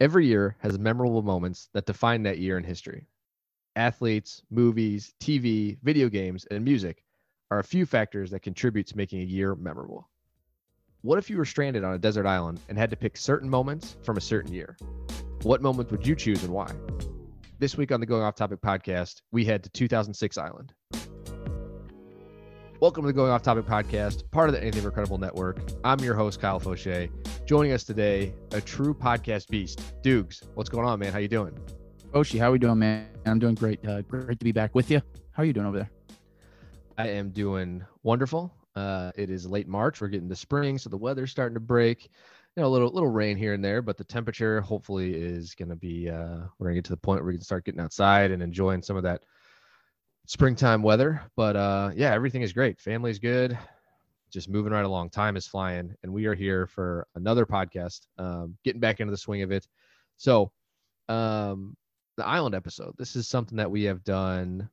Every year has memorable moments that define that year in history. Athletes, movies, TV, video games, and music are a few factors that contribute to making a year memorable. What if you were stranded on a desert island and had to pick certain moments from a certain year? What moments would you choose and why? This week on the Going Off Topic podcast, we head to 2006 Island. Welcome to the Going Off Topic podcast, part of the Anything Credible Network. I'm your host, Kyle Fauché. Joining us today, a true podcast beast, Dukes. What's going on, man? How you doing? Oshi, how are we doing, man? I'm doing great. Uh, great to be back with you. How are you doing over there? I am doing wonderful. Uh, it is late March. We're getting to spring, so the weather's starting to break. You know, a little little rain here and there, but the temperature hopefully is going to be. Uh, we're going to get to the point where we can start getting outside and enjoying some of that springtime weather. But uh, yeah, everything is great. Family's good. Just moving right along. Time is flying, and we are here for another podcast. Um, getting back into the swing of it. So, um, the island episode. This is something that we have done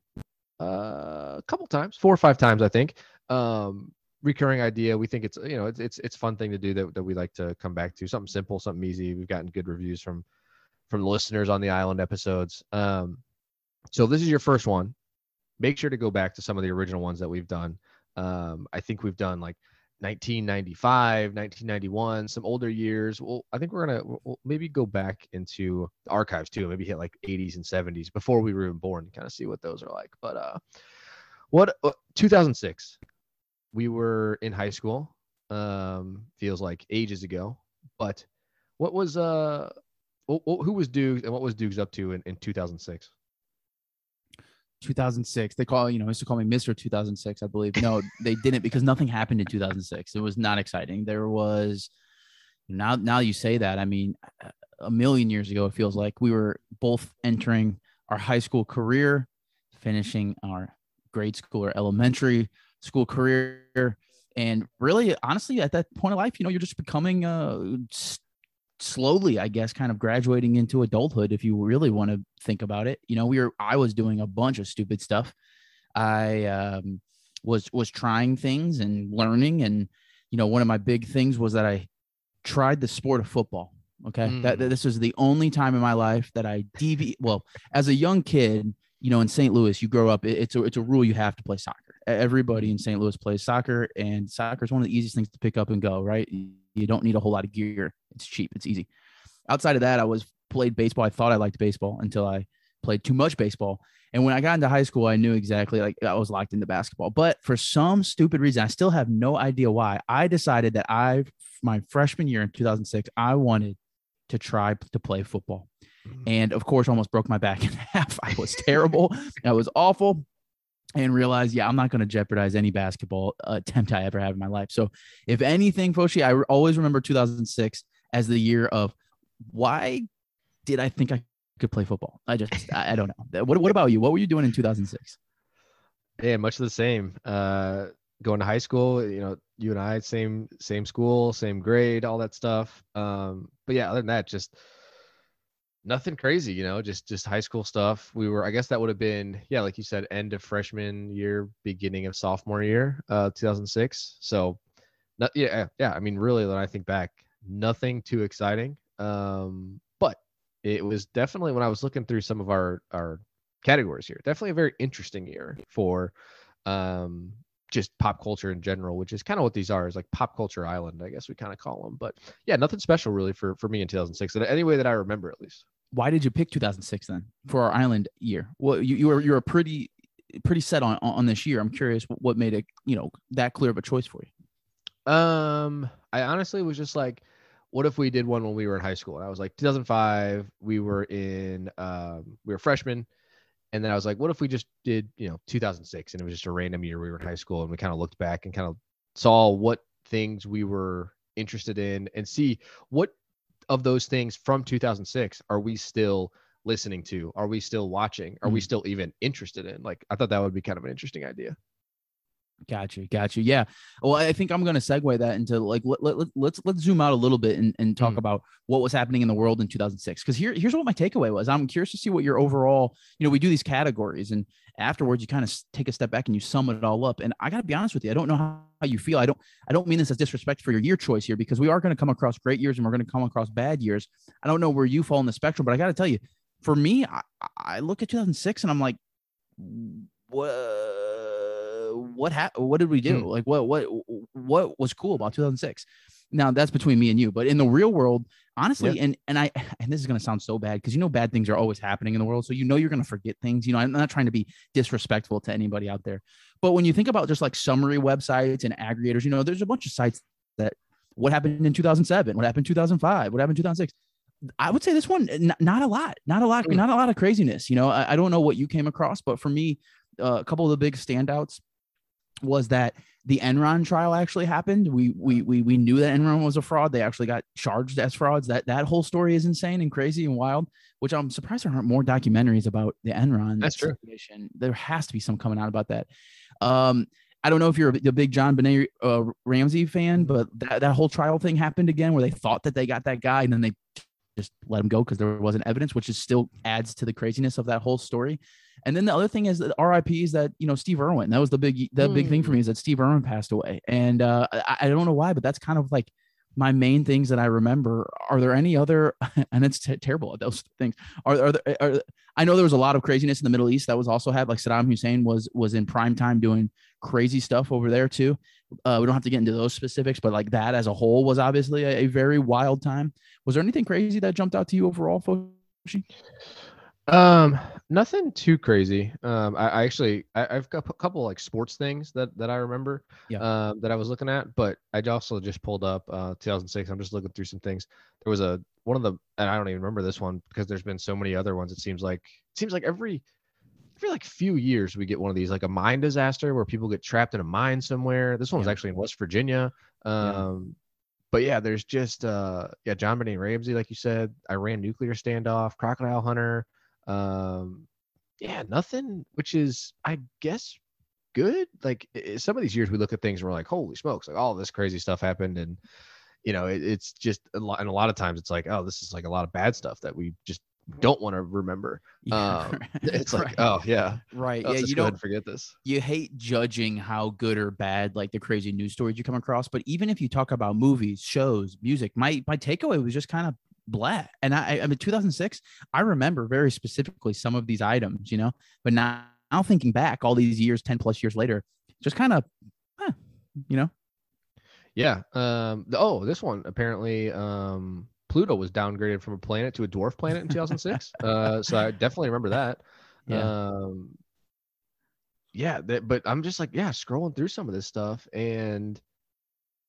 uh, a couple times, four or five times, I think. Um, recurring idea. We think it's you know it's it's it's fun thing to do that that we like to come back to. Something simple, something easy. We've gotten good reviews from from the listeners on the island episodes. Um, so this is your first one make sure to go back to some of the original ones that we've done. Um, I think we've done like 1995, 1991, some older years. Well, I think we're gonna we'll maybe go back into the archives too. Maybe hit like 80s and 70s before we were born, kind of see what those are like. But uh, what uh, 2006? We were in high school. Um, feels like ages ago. But what was uh, who was Dukes and what was Dukes up to in, in 2006? 2006. They call you know used to call me Mr. 2006, I believe. No, they didn't because nothing happened in 2006. It was not exciting. There was now now you say that. I mean, a million years ago, it feels like we were both entering our high school career, finishing our grade school or elementary school career, and really, honestly, at that point of life, you know, you're just becoming uh, slowly, I guess, kind of graduating into adulthood. If you really want to think about it, you know, we were I was doing a bunch of stupid stuff. I um, was was trying things and learning, and you know, one of my big things was that I tried the sport of football. Okay, mm. that, that this was the only time in my life that I deviate. well, as a young kid, you know, in St. Louis, you grow up. It's a it's a rule you have to play soccer. Everybody in St. Louis plays soccer, and soccer is one of the easiest things to pick up and go. Right, you don't need a whole lot of gear. It's cheap. It's easy. Outside of that, I was played baseball. I thought I liked baseball until I played too much baseball. And when I got into high school, I knew exactly like I was locked into basketball. But for some stupid reason, I still have no idea why. I decided that I, my freshman year in 2006, I wanted to try to play football. Mm. And of course, almost broke my back in half. I was terrible. I was awful and realize, yeah, I'm not going to jeopardize any basketball attempt I ever have in my life. So, if anything, Foshi, I always remember 2006 as the year of why did I think I could play football? I just, I, I don't know. What, what about you? What were you doing in 2006? Yeah, much the same. Uh, going to high school, you know, you and I, same, same school, same grade, all that stuff. Um, but yeah, other than that, just, nothing crazy, you know, just just high school stuff. We were, I guess that would have been, yeah, like you said, end of freshman year, beginning of sophomore year, uh, 2006. So, not, yeah, yeah. I mean, really, when I think back, nothing too exciting. Um, but it was definitely when I was looking through some of our our categories here, definitely a very interesting year for um just pop culture in general, which is kind of what these are, is like pop culture island, I guess we kind of call them. But yeah, nothing special really for for me in 2006, any way that I remember at least why did you pick 2006 then for our island year? Well, you, you were you're a pretty pretty set on on this year. I'm curious what made it you know that clear of a choice for you. Um, I honestly was just like, what if we did one when we were in high school? And I was like, 2005, we were in um, we were freshmen, and then I was like, what if we just did you know 2006, and it was just a random year we were in high school, and we kind of looked back and kind of saw what things we were interested in and see what of those things from 2006 are we still listening to? Are we still watching? Are mm-hmm. we still even interested in? Like, I thought that would be kind of an interesting idea. Got you, got you. Yeah. Well, I think I'm going to segue that into like let, let, let, let's let's zoom out a little bit and, and talk Mm. about what was happening in the world in 2006. Because here here's what my takeaway was. I'm curious to see what your overall. You know, we do these categories, and afterwards you kind of take a step back and you sum it all up. And I got to be honest with you, I don't know how, how you feel. I don't I don't mean this as disrespect for your year choice here because we are going to come across great years and we're going to come across bad years. I don't know where you fall in the spectrum, but I got to tell you, for me, I, I look at 2006 and I'm like, what what ha- what did we do? Hmm. Like what what what was cool about 2006? Now that's between me and you, but in the real world, honestly, and and I and this is gonna sound so bad because you know bad things are always happening in the world, so you know you're gonna forget things. You know, I'm not trying to be disrespectful to anybody out there, but when you think about just like summary websites and aggregators, you know, there's a bunch of sites that what happened in 2007, what happened in 2005, what happened in 2006. I would say this one, n- not a lot, not a lot, Mm. not a lot of craziness. You know, I, I don't know what you came across, but for me, uh, a couple of the big standouts was that the Enron trial actually happened. We we we we knew that Enron was a fraud. They actually got charged as frauds. That that whole story is insane and crazy and wild. Which I'm surprised there aren't more documentaries about the Enron. That's true. situation. There has to be some coming out about that. Um, I don't know if you're a, a big JonBenét uh, Ramsey fan, but that, that whole trial thing happened again where they thought that they got that guy and then they just let him go because there wasn't evidence, which is still adds to the craziness of that whole story. And then the other thing is that RIP is that you know Steve Irwin. That was the big the big thing for me is that Steve Irwin passed away, and uh, I, I don't know why, but that's kind of like my main things that I remember. Are there any other? And it's t- terrible at those things. Are, are there? Are, I know there was a lot of craziness in the Middle East that was also had. Like Saddam Hussein was was in prime time doing crazy stuff over there too. Uh, we don't have to get into those specifics, but like that as a whole was obviously a, a very wild time. Was there anything crazy that jumped out to you overall, Foshi? Um, nothing too crazy. Um, I, I actually I, I've got a couple like sports things that that I remember. Yeah. Um, that I was looking at, but I also just pulled up uh 2006. I'm just looking through some things. There was a one of the and I don't even remember this one because there's been so many other ones. It seems like it seems like every every like few years we get one of these like a mine disaster where people get trapped in a mine somewhere. This one was Yeah. actually in West Virginia. Yeah. Um, but yeah, there's just uh yeah, JonBenét Ramsey, like you said, Iran nuclear standoff, Crocodile Hunter. Um, yeah, nothing, which is I guess good. Like some of these years we look at things and we're like, holy smokes, like all this crazy stuff happened, and you know, it, it's just a lot. And a lot of times it's like, oh, this is like a lot of bad stuff that we just don't want to remember. Um, It's like, right. oh yeah, right. let's yeah, you don't forget this. you hate judging how good or bad like the crazy news stories you come across but even if you talk about movies shows music my my takeaway was just kind of blah and i i mean 2006 i remember very specifically some of these items you know but now, now thinking back all these years 10 plus years later just kind of huh, you know Yeah. Um. oh, this one apparently. Um. Pluto was downgraded from a planet to a dwarf planet in 2006. uh. So I definitely remember that. yeah Um. Yeah. That, but I'm just like, yeah, scrolling through some of this stuff and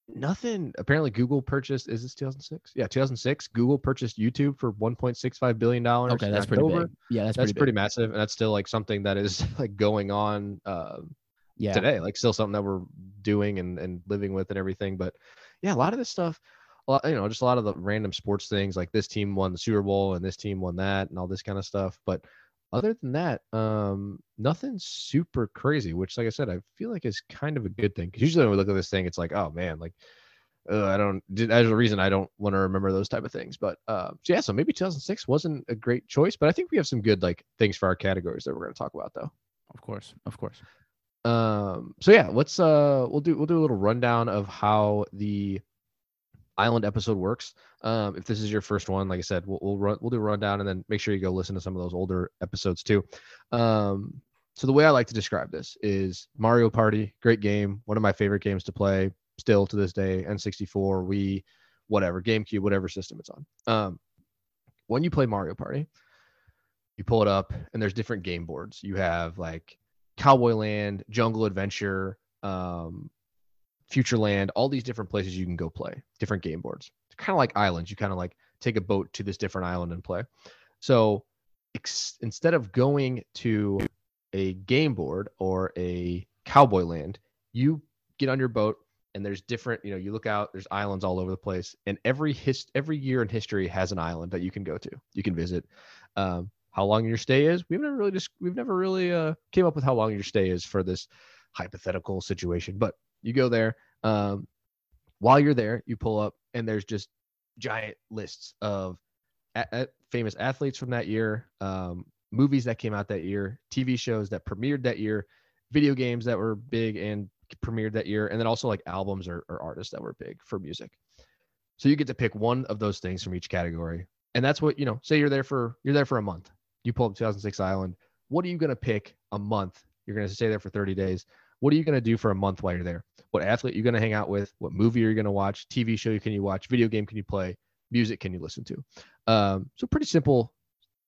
nothing. Apparently, Google purchased. Is this 2006? Yeah, 2006. Google purchased YouTube for 1.65 billion dollars. okay that's pretty big yeah that's, That's, pretty, pretty, massive, and that's still like something that is like going on. Um yeah today like still something that we're doing and, and living with and everything but yeah a lot of this stuff a lot, you know just a lot of the random sports things like this team won the super bowl and this team won that and all this kind of stuff but other than that um nothing super crazy which like i said i feel like is kind of a good thing because usually when we look at this thing it's like oh man like uh, i don't there's a reason i don't want to remember those type of things. But uh so yeah so maybe 2006 wasn't a great choice but i think we have some good like things for our categories that we're going to talk about though. Of course of course. Um so yeah let's uh we'll do we'll do a little rundown of how the island episode works um if this is your first one like i said we'll, we'll run we'll do a rundown and then make sure you go listen to some of those older episodes too. Um so the way i like to describe this is mario party great game one of my favorite games to play still to this day n64 we whatever gamecube whatever system it's on. Um when you play mario party you pull it up and there's different game boards. You have like Cowboy Land, Jungle Adventure, um, Future Land, all these different places you can go play, different game boards. It's kind of like islands. You kind of like take a boat to this different island and play. So ex- instead of going to a game board or a Cowboy Land, you get on your boat and there's different, you know, you look out, there's islands all over the place, and every his every year in history has an island that you can go to, you can visit. Um, how long your stay is. We've never really just we've never really uh came up with how long your stay is for this hypothetical situation, but you go there. Um, while you're there, you pull up, and there's just giant lists of a- a- famous athletes from that year, um, movies that came out that year, TV shows that premiered that year, video games that were big and premiered that year, and then also like albums or, or artists that were big for music. So you get to pick one of those things from each category, and that's what you know. Say you're there for you're there for a month. You pull up 2006 Island. What are you going to pick a month? You're going to stay there for 30 days. What are you going to do for a month while you're there? What athlete you're going to hang out with? What movie you're you going to watch? TV show can you watch? Video game can you play? Music can you listen to? Um, so pretty simple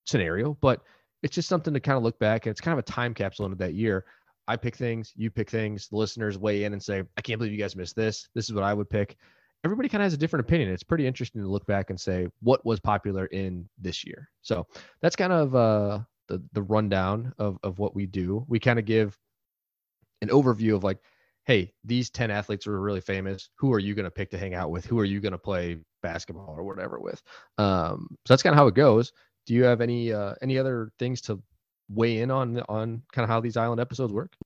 scenario, but it's just something to kind of look back. And it's kind of a time capsule into that year. I pick things, you pick things, the listeners weigh in and say, I can't believe you guys missed this. This is what I would pick. Everybody kind of has a different opinion. It's pretty interesting to look back and say what was popular in this year. So that's kind of uh, the the rundown of of what we do. We kind of give an overview of like, hey, these 10 athletes were really famous. Who are you going to pick to hang out with? Who are you going to play basketball or whatever with? Um, so that's kind of how it goes. Do you have any uh, any other things to weigh in on on kind of how these island episodes work?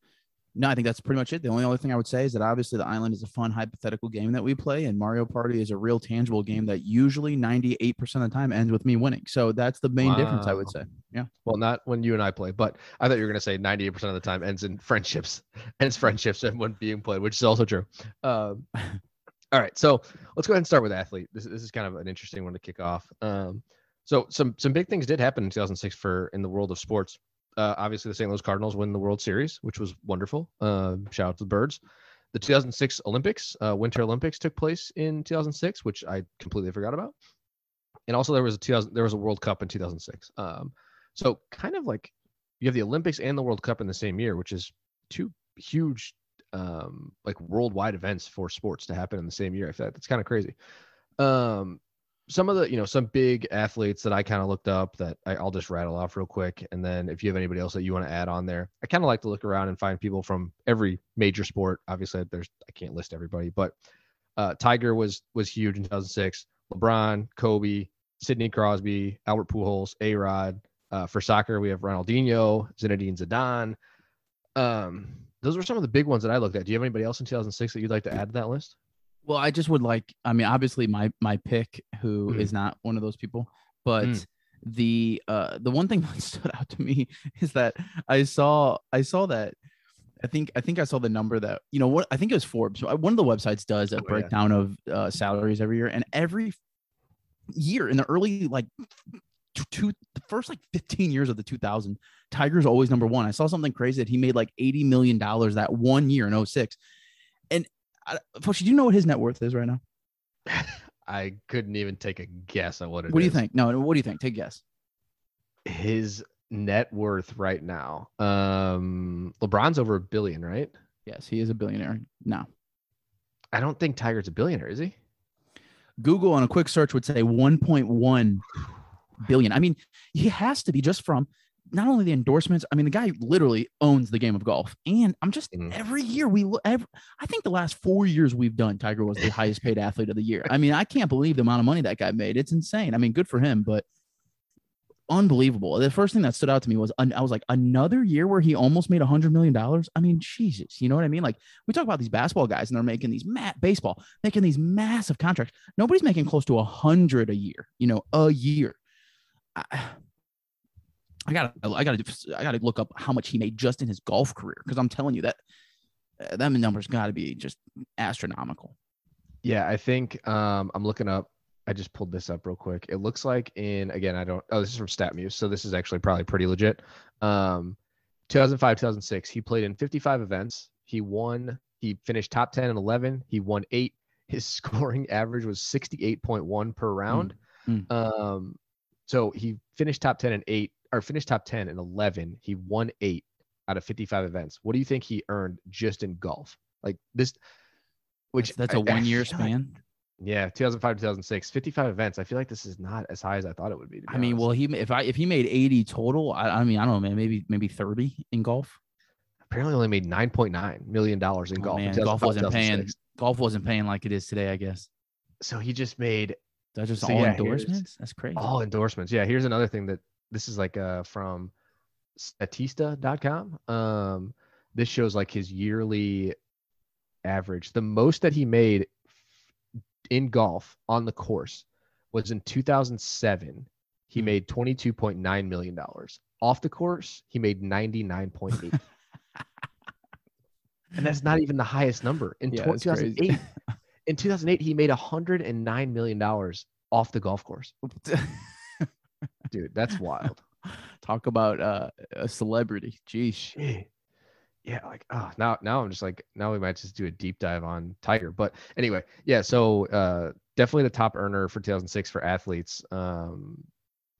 No, I think that's pretty much it. The only other thing I would say is that obviously the island is a fun hypothetical game that we play, and Mario Party is a real tangible game that usually 98% of the time ends with me winning. So that's the main difference, I would say. Yeah. Well, not when you and I play, but I thought you were going to say 98% of the time ends in friendships, ends friendships and when being played, which is also true. Um, all right, so let's go ahead and start with athlete. This, this is kind of an interesting one to kick off. Um, so some some big things did happen in 2006 for in the world of sports. Uh, obviously, the St. Louis Cardinals win the World Series, which was wonderful. Um, shout out to the Birds. The 2006 Olympics, uh, Winter Olympics, took place in 2006, which I completely forgot about. And also, there was a 2000 there was a World Cup in 2006. Um, so kind of like you have the Olympics and the World Cup in the same year, which is two huge um like worldwide events for sports to happen in the same year. I feel like that's kind of crazy. Um some of the you know some big athletes that I kind of looked up that I, I'll just rattle off real quick, and then if you have anybody else that you want to add on there, I kind of like to look around and find people from every major sport. Obviously, there's I can't list everybody, but uh, Tiger was was huge in 2006. LeBron, Kobe, Sidney Crosby, Albert Pujols, A Rod. Uh, for soccer, we have Ronaldinho, Zinedine Zidane. Um, those were some of the big ones that I looked at. Do you have anybody else in 2006 that you'd like to add to that list? Well, I just would like, I mean, obviously my my pick, who is Mhm. not one of those people, but Mm. the uh the one thing that stood out to me is that I saw I saw that I think I think I saw the number that you know what I think it was Forbes. Uh, One of the websites does a Oh, yeah. breakdown of uh, salaries every year, and every year in the early like two the first like 15 years of the 2000 tiger's always number one i saw something crazy that he made like 80 million dollars that one year in 06 and I, Foshi, do you know what his net worth is right now I couldn't even take a guess at what it is. what do you think no what do you think take a guess His net worth right now. Um, LeBron's over a billion, right? yes he is a billionaire now I don't think Tiger's a billionaire, is he? google on a quick search would say 1.1 billion i mean he has to be just from not only the endorsements i mean the guy literally owns the game of golf and i'm just Mhm. every year we look every, i think the last four years we've done tiger was the highest paid athlete of the year. I mean i can't believe the amount of money that guy made. It's insane. I mean good for him but unbelievable. The first thing that stood out to me was i was like another year where he almost made a hundred million dollars? I mean jesus you know what i mean? Like we talk about these basketball guys and they're making these mat baseball making these massive contracts. Nobody's making close to a hundred a year you know a year. I, I gotta i gotta i gotta look up how much he made just in his golf career because i'm telling you that uh, that number's got to be just astronomical Yeah, I think um, I'm looking up. I just pulled this up real quick. It looks like in again, I don't. Oh, this is from StatMuse, so this is actually probably pretty legit. Um, 2005, 2006, he played in 55 events. He won. He finished top 10 and 11. He won eight. His scoring average was 68.1 per round. Mm. Um, so he finished top 10 and eight, or finished top 10 and 11. He won eight out of 55 events. What do you think he earned just in golf? Like this, which that's, that's a I one year feel like- span yeah, 2005, 2006, 55 events. I feel like this is not as high as I thought it would be. to be i mean honest. well he if i if he made 80 total i, I mean i don't know man maybe maybe 30 in golf apparently only made 9.9 million dollars in Oh, golf. in man, golf wasn't paying golf wasn't paying like it is today i guess So he just made that's just So all yeah, endorsements that's crazy all endorsements. Yeah, here's another thing that this is like uh from statista.com. Um this shows like his yearly average. The most that he made in golf on the course was in 2007. He Hmm. made 22.9 million dollars. Off the course, he made 99.8. and that's not even the highest number. In Yeah, tw- that's crazy. 2008, in 2008, he made 109 million dollars off the golf course. Dude, that's wild. Talk about uh, a celebrity. Jeez. Shit. Yeah, like oh now now I'm just like now we might just do a deep dive on Tiger. But anyway, yeah, so uh definitely the top earner for 2006 for athletes. Um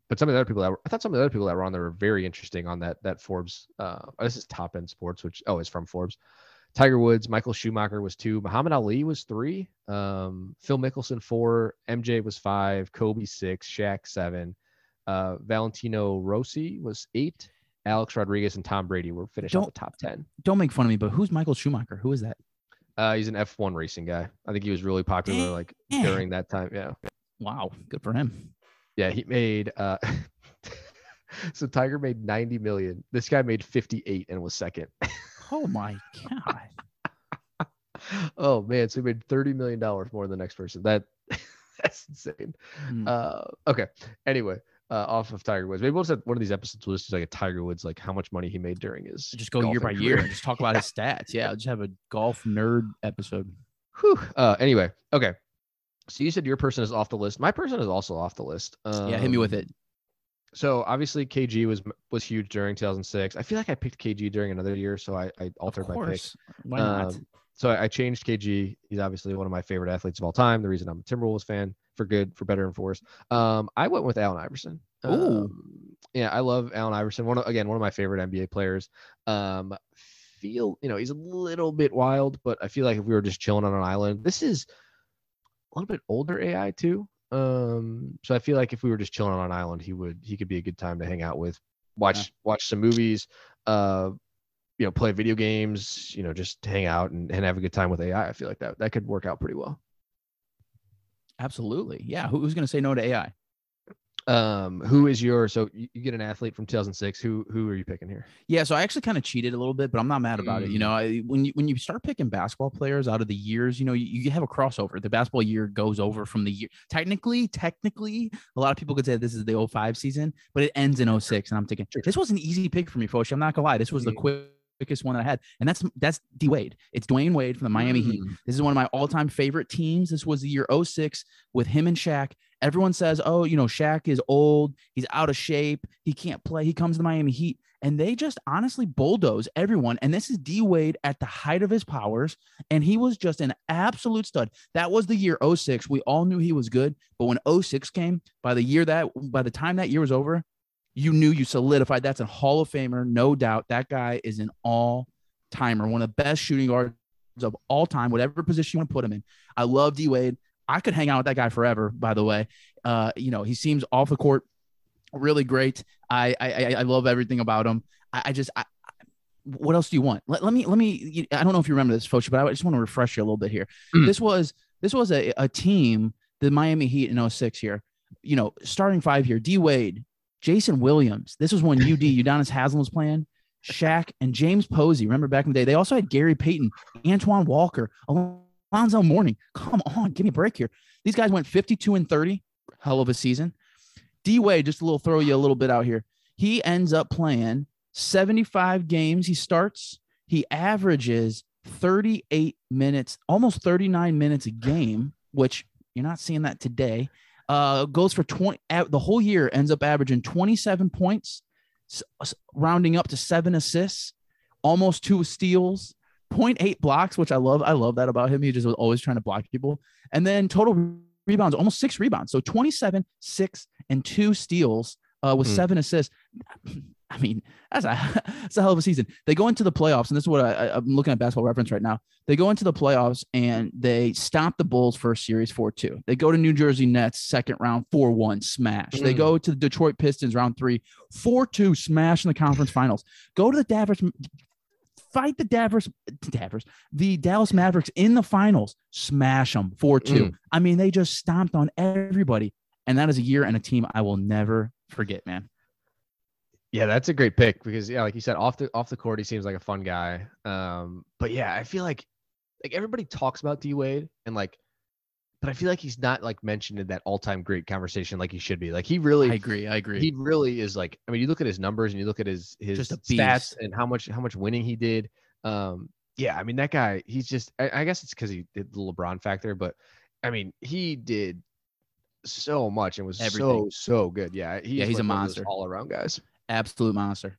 but some of the other people that were, I thought some of the other people that were on there were very interesting on that that Forbes uh this is top end sports, which oh it's from Forbes. Tiger Woods, Michael Schumacher was two, Muhammad Ali was three, um, Phil Mickelson four, MJ was five, Kobe six, Shaq seven, uh, Valentino Rossi was eight, Alex Rodriguez and Tom Brady were finished Don't- the top ten. Don't make fun of me, but who's Michael Schumacher? Who is that? Uh, he's an F1 racing guy. I think he was really popular like Damn. during that time. Yeah, Wow, good for him. yeah. He made. Uh, so Tiger made 90 million. This guy made 58 and was second. Oh my god. oh man, so he made 30 million dollars more than the next person. That that's insane. Hmm. Uh, okay. Anyway, uh, off of Tiger Woods. Maybe we'll set one of these episodes. We'll just do like a Tiger Woods, like how much money he made during his. just go year by year and just talk about his stats. Yeah, just have a golf nerd episode. Whew. Uh, anyway, okay. So you said your person is off the list. My person is also off the list. Um, yeah, hit me with it. So obviously KG was was huge during 2006. I feel like I picked KG during another year, so I, I altered my pick. Why not? Um, so I changed KG. He's obviously one of my favorite athletes of all time. The reason I'm a Timberwolves fan, for good, for better, and for worse. Um, I went with Allen Iverson. Ooh. Um, yeah, I love Allen Iverson. One of, again, one of my favorite NBA players. Um, feel you know he's a little bit wild, but I feel like if we were just chilling on an island, this is a little bit older AI too. Um, so I feel like if we were just chilling on an island, he would he could be a good time to hang out with, watch watch some movies, uh, you know, play video games, you know, just hang out and, and have a good time with AI. I feel like that that could work out pretty well. Absolutely. Yeah. Who, who's going to say no to AI? Um, who is your so you, get an athlete from 2006? Who who are you picking here? Yeah, so I actually kind of cheated a little bit, but I'm not mad about it. You Mm. know, I, when you when you start picking basketball players out of the years, you know, you, you have a crossover. The basketball year goes over from the year. Technically, technically, a lot of people could say this is the 05 season, but it ends in 06. And I'm thinking this was an easy pick for me, Foch. I'm not gonna lie. This was the Mhm. quick, quickest one that I had, and that's that's D Wade. It's Dwyane Wade from the Miami Heat. Mm. This is one of my all-time favorite teams. This was the year 06 with him and Shaq. Everyone says, "Oh, you know, Shaq is old. He's out of shape. He can't play. He comes to the Miami Heat." And they just honestly bulldoze everyone. And this is D Wade at the height of his powers. And he was just an absolute stud. That was the year 06. We all knew he was good. But when 06 came, by the year that by the time that year was over, you knew you solidified. That's a Hall of Famer, no doubt. That guy is an all timer, one of the best shooting guards of all time, whatever position you want to put him in. I love D Wade. I could hang out with that guy forever, by the way. Uh, you know, he seems off the court really great. I I, I- I love everything about him. I, I just I, I- what else do you want? Let, let me let me I don't know if you remember this, Foch, but I just want to refresh you a little bit here. Mm. This was this was a, a team, the Miami Heat in 06 here. You know, starting five here, D Wade, Jason Williams. This was when UD Udonis Haslem was playing. Shaq and James Posey. Remember back in the day, they also had Gary Payton, Antoine Walker, Alonzo Mourning. Come on, give me a break here. These guys went 52 and 30. Hell of a season. D Wade, just a little throw you a little bit out here. He ends up playing 75 games. He starts, he averages 38 minutes, almost 39 minutes a game, which you're not seeing that today. Uh, goes for 20 a- the whole year, ends up averaging 27 points, rounding up to seven assists, almost two steals, 0.8 blocks, which I love. I love that about him. He just was always trying to block people. And then total rebounds, almost six rebounds. So 27, six, and two steals uh, with Hmm. seven assists. I mean, that's a, that's a hell of a season. They go into the playoffs, and this is what I, I'm looking at basketball reference right now. They go into the playoffs and they stop the Bulls first series 4 2. They go to New Jersey Nets second round 4 1, smash. They Mm. go to the Detroit Pistons round three, 4 2, smash in the conference finals. Go to the Davos, fight the Davos, Davos, the Dallas Mavericks in the finals, smash them 4 2. Mm. I mean, they just stomped on everybody. And that is a year and a team I will never forget, man. Yeah, that's a great pick because yeah, like you said, off the off the court, he seems like a fun guy. Um, but yeah, I feel like like everybody talks about D Wade and like, but I feel like he's not like mentioned in that all time great conversation like he should be. Like he really, I agree. I agree. he really is like. I mean, you look at his numbers and you look at his his Just stats and how much how much winning he did. Um, yeah, I mean that guy. He's just. I, I guess it's because he did the LeBron factor, but I mean he did so much and was Everything. so so good. Yeah, he's Yeah, he's a like one of those monster. all around guys. Absolute monster.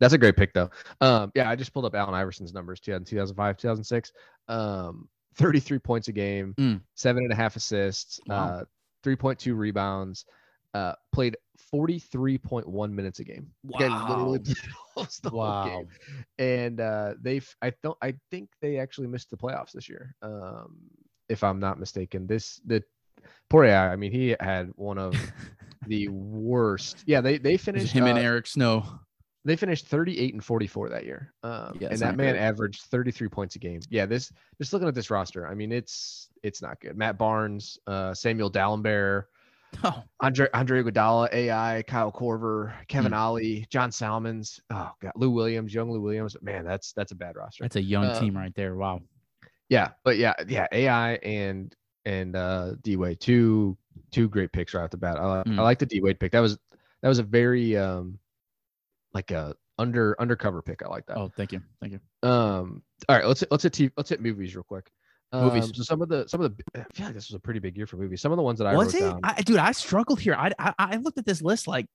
That's a great pick though. Um, yeah, I just pulled up Allen Iverson's numbers 2005, 2006. Um, 33 points a game, Mm. seven and a half assists, Wow. uh, 3.2 rebounds, uh, played 43.1 minutes a game. Again, literally Wow. almost the whole Wow. game. And uh, they, I don't, I think they actually missed the playoffs this year. Um, if I'm not mistaken, this the poor AI. I mean, he had one of the worst. Yeah, they they finished him and uh, Eric Snow. they finished 38 and 44 that year. Um, Yeah, and that man good. averaged 33 points a game. Yeah, this just looking at this roster, I mean, it's it's not good. Matt Barnes, uh, Samuel Dalembert, Oh, Andre Andre Iguodala, AI, Kyle Korver, Kevin Hmm. Ollie, John Salmons, oh god, Lou Williams, young Lou Williams. Man, that's that's a bad roster. that's a young Uh, team right there. Wow. Yeah, but yeah, yeah, AI and and uh D Wade, two two great picks right off the bat. I, like Mm. I like the D Wade pick. That was that was a very um like a under undercover pick. I like that. Oh, thank you. Thank you. Um, all right, let's let's hit TV, let's hit movies real quick. Movies. Um, so some of the some of the I feel like this was a pretty big year for movies. Some of the ones that I Was wrote it? down. I, dude, I struggled here. I, I I looked at this list like,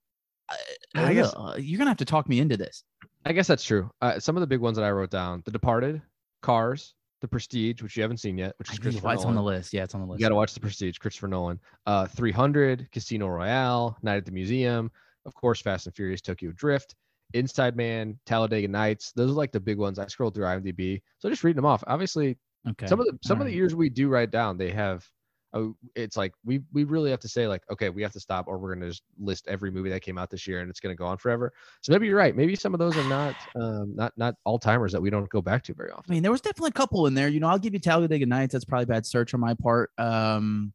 uh, I guess- ugh, you're gonna have to talk me into this. I guess that's true. Uh, some of the big ones that I wrote down: The Departed, Cars, The Prestige, which you haven't seen yet, which is Christopher it's on the list. Yeah, it's on the list. You got to watch The Prestige, Christopher Nolan. Uh, 300, Casino Royale, Night at the Museum, of course, Fast and Furious, Tokyo Drift, Inside Man, Talladega Nights. Those are like the big ones. I scrolled through IMDb, so just reading them off. Obviously, okay. some of the some of the alright. years we do write down, they have. Uh, it's like we we really have to say like, okay, we have to stop, or we're gonna just list every movie that came out this year, and it's gonna go on forever. So maybe you're right. Maybe some of those are not um not not all timers that we don't go back to very often I mean, there was definitely a couple in there. You know, I'll give you Talladega Nights. That's probably a bad search on my part. Um,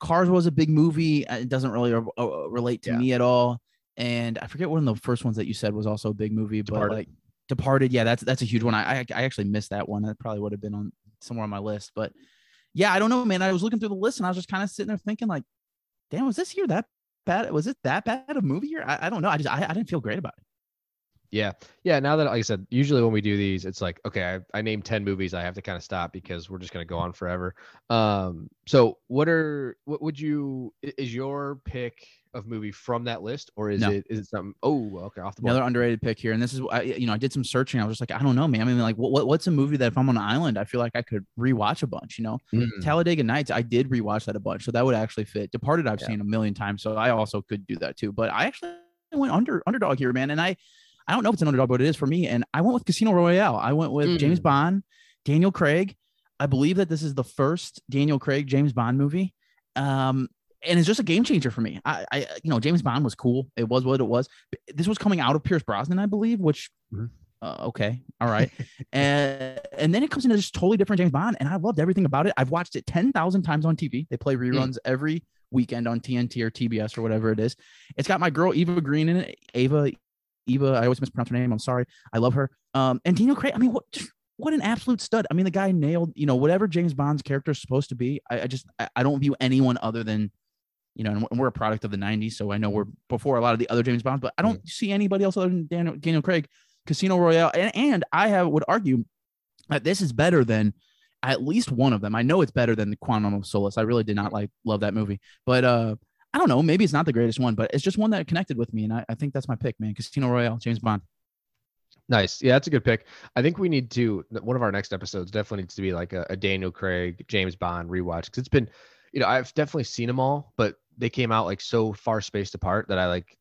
Cars was a big movie. uh, It doesn't really uh, uh, relate to Yeah. me at all. And I forget one of the first ones that you said was also a big movie, but Departed. like Departed, yeah, that's that's a huge one. I I, I actually missed that one. That probably would have been on somewhere on my list. But yeah, I don't know, man. I was looking through the list and I was just kind of sitting there thinking, like, damn, was this year that bad? Was it that bad of a movie year? I, I don't know. I just I, I didn't feel great about it. Yeah. Yeah. Now that, like I said, usually when we do these, it's like, okay, I, I named 10 movies. I have to kind of stop because we're just going to go on forever. Um, so what are, what would you, is your pick of movie from that list or is No. it, is it something? Oh, okay. Off the board. Another underrated pick here, and this is I, you know I did some searching. I was just like, I don't know, man. I mean, like, what, what what's a movie that if I'm on an island, I feel like I could rewatch a bunch. You know, Mm. Talladega Nights, I did rewatch that a bunch, so that would actually fit. Departed, I've Yeah. seen a million times, so I also could do that too. But I actually went under underdog here, man, and I I don't know if it's an underdog, but it is for me. And I went with Casino Royale. I went with James Mm. Bond, Daniel Craig. I believe that this is the first Daniel Craig James Bond movie. Um, and it's just a game changer for me. I, I, you know, James Bond was cool. It was what it was. This was coming out of Pierce Brosnan, I believe, which, Mhm. uh, okay, all right. and and then it comes into this totally different James Bond, and I loved everything about it. I've watched it ten thousand times on TV. They play reruns every weekend on TNT or TBS or whatever it is. It's got my girl Eva Green in it. Ava, Eva. I always mispronounce her name. I'm sorry. I love her. Um, and Daniel Craig. I mean, what? What an absolute stud. I mean, the guy nailed, you know, whatever James Bond's character is supposed to be. I, I just, I, I don't view anyone other than, you know, and we're- a product of the 90s. So I know we're before a lot of the other James Bonds, but I don't see anybody else other than Daniel, Daniel Craig, Casino Royale. And, and I have, would argue that this is better than at least one of them. I know it's better than the Quantum of Solace. I really did not like, love that movie, but, uh, I don't know. Maybe it's not the greatest one, but it's just one that connected with me. And I, I think that's my pick, man. Casino Royale, James Bond. Nice. Yeah, that's a good pick. I think we need to one of our next episodes definitely needs to be like a, a Daniel Craig, James Bond rewatch because it's been, you know, I've definitely seen them all, but they came out like so far spaced apart that I like.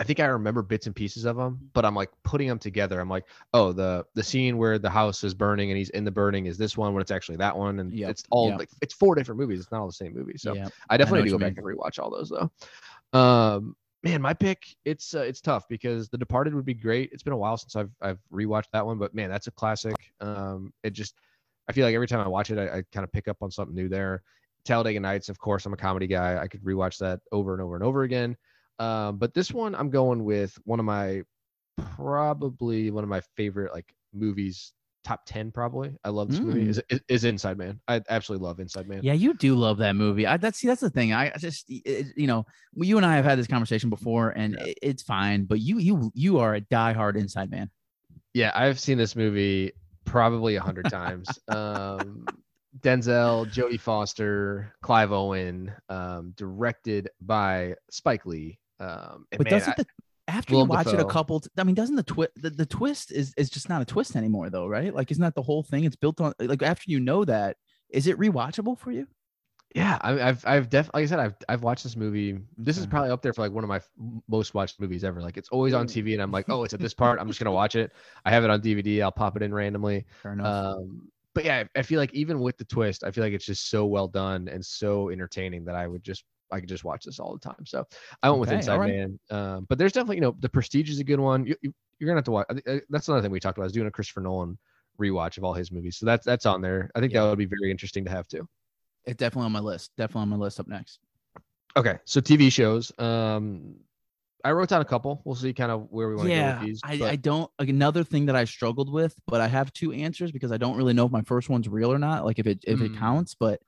I think I remember bits and pieces of them, but I'm like putting them together. I'm like, oh, the the scene where the house is burning and he's in the burning is this one when it's actually that one, and Yep, it's all yep. like it's four different movies. It's not all the same movie. So yeah. I definitely know need to go back and rewatch all those though. Um, man, my pick it's uh, it's tough because The Departed would be great. It's been a while since I've I've rewatched that one, but man, that's a classic. Um, it just I feel like every time I watch it, I, I kind of pick up on something new there. Talladega Nights, of course, I'm a comedy guy. I could rewatch that over and over and over again. Um, but this one, I'm going with one of my probably one of my favorite like movies top 10 probably i love this movie Mm. is, is is inside man i absolutely love inside man Yeah, you do love that movie. I, that's see, that's the thing. I I just, it, you know, you and I have had this conversation before, and Yeah. it- it's fine. But you, you, you are a diehard Inside Man. yeah i've seen this movie probably a hundred times um denzel jodie foster clive owen um directed by spike lee um But man, doesn't I- the after you watch it a couple, t- I mean, doesn't the twist, the, the twist is is just not a twist anymore, though, right? Like, isn't that the whole thing? It's built on like after you know that, is it rewatchable for you? yeah I, i've i've def like i said i've i've watched this movie. This is probably up there for like one of my f- most watched movies ever. Like it's always on tv and i'm like oh it's at this part. I'm just gonna watch it. I have it on dvd i'll pop it in randomly. Fair enough. Um, but yeah, I I feel like even with the twist, I feel like it's just so well done and so entertaining that I would just I could just watch this all the time. So I went with Okay, Inside all right. Man. Um, but there's definitely you know the Prestige is a good one. You, you, you're gonna have to watch. That's another thing we talked about is doing a Christopher Nolan rewatch of all his movies. So that's that's on there. I think Yeah. that would be very interesting to have too. it's definitely on my list. Definitely on my list up next. Okay, so TV shows. Um, I wrote down a couple. We'll see kind of where we want to go with these. I, I don't. Like, another thing that I struggled with, but I have two answers because I don't really know if my first one's real or not. Like if it if it Mm. counts, but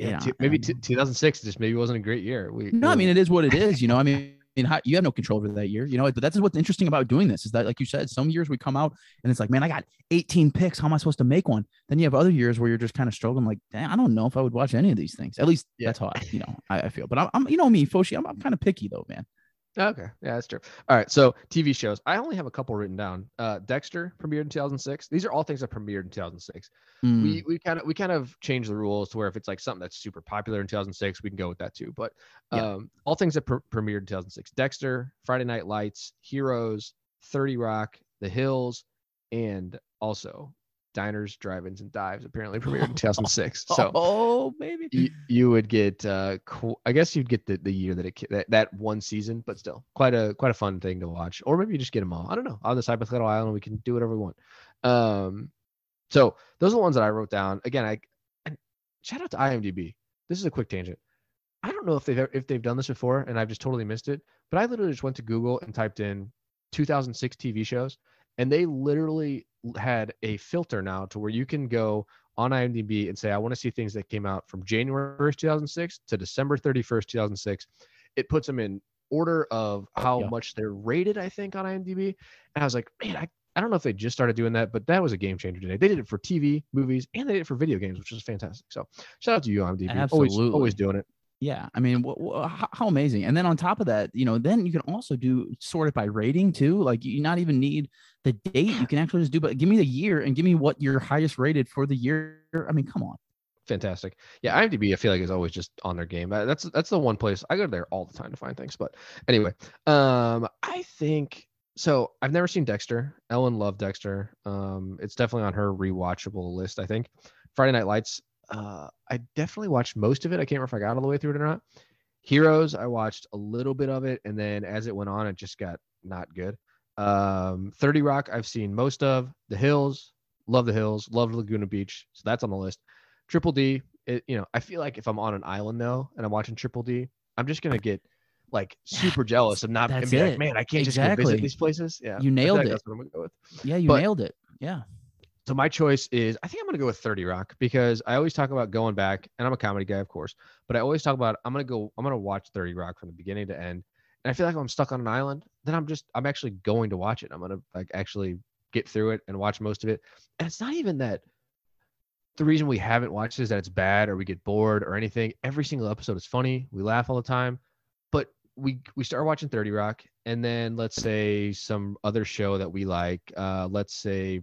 yeah, you know, I maybe t- 2006 just maybe wasn't a great year. We No, I we'll- mean it is what it is. You know, I mean, I mean, how, you have no control over that year. You know, but that's what's interesting about doing this is that, like you said, some years we come out and it's like, man, I got 18 picks. How am I supposed to make one? Then you have other years where you're just kind of struggling. Like, Damn, I don't know if I would watch any of these things. At least Yeah. that's how I, you know, I, I feel. But I'm, I'm, you know me, Foshi. I'm, I'm kind of picky though, man. Okay, yeah, that's true. All right, so TV shows. I only have a couple written down. Uh, Dexter premiered in 2006. These are all things that premiered in 2006. Mm, We we kind of we kind of changed the rules to where if it's like something that's super popular in 2006, we can go with that too. But Yeah. um, all things that pre- premiered in 2006: Dexter, Friday Night Lights, Heroes, 30 Rock, The Hills, and also Diners, Drive-ins, and Dives. Apparently premiered in 2006. So oh, maybe you, you would get uh i guess you'd get the, the year that it that, that one season but still quite a quite a fun thing to watch. Or maybe you just get them all. I don't know. On this hypothetical island we can do whatever we want. Um so those are the ones that i wrote down. Again i and shout out to imdb. This is a quick tangent. I don't know if they've ever- if they've done this before and i've just totally missed it but i literally just went to google and typed in 2006 tv shows and they literally had a filter now to where you can go on IMDb and say, I want to see things that came out from January 1st, 2006 to December 31st, 2006. It puts them in order of how Yeah. much they're rated, I think, on IMDb. And I was like, man, I, I don't know if they just started doing that, but that was a game changer today. They did it for TV, movies, and they did it for video games, which is fantastic. So shout out to you, IMDb. Always, always doing it. Yeah, I mean, wh- wh- how, amazing! And then on top of that, you know, then you can also do sort it by rating too. Like you not even need the date; you can actually just do. But give me the year and give me what your highest rated for the year. I mean, come on. Fantastic. Yeah, IMDb, I feel like is always just on their game. That's that's the one place I go there all the time to find things. But anyway, um, I think so. I've never seen Dexter. Ellen loved Dexter. Um, it's definitely on her rewatchable list. I think Friday Night Lights. Uh, I definitely watched most of it. I can't remember if I got all the way through it or not. Heroes, I watched a little bit of it, and then as it went on, it just got not good. Um, 30 Rock, I've seen most of. The Hills, love The Hills, love Laguna Beach, so that's on the list. Triple D, it, you know, I feel like if I'm on an island though and I'm watching Triple D, I'm just gonna get like super jealous of not and be like, man, I can't just go visit these places. Yeah, You nailed it. That's what I'm gonna go with. Yeah, you But- nailed it. Yeah. So my choice is I think I'm gonna go with 30 Rock because I always talk about going back, and I'm a comedy guy, of course, but I always talk about I'm gonna go, I'm gonna watch 30 Rock from the beginning to end. And I feel like I'm stuck on an island, then I'm just I'm actually going to watch it. I'm gonna like actually get through it and watch most of it. And it's not even that the reason we haven't watched it is that it's bad or we get bored or anything. Every single episode is funny. We laugh all the time. But we we start watching 30 Rock, and then let's say some other show that we like, uh, let's say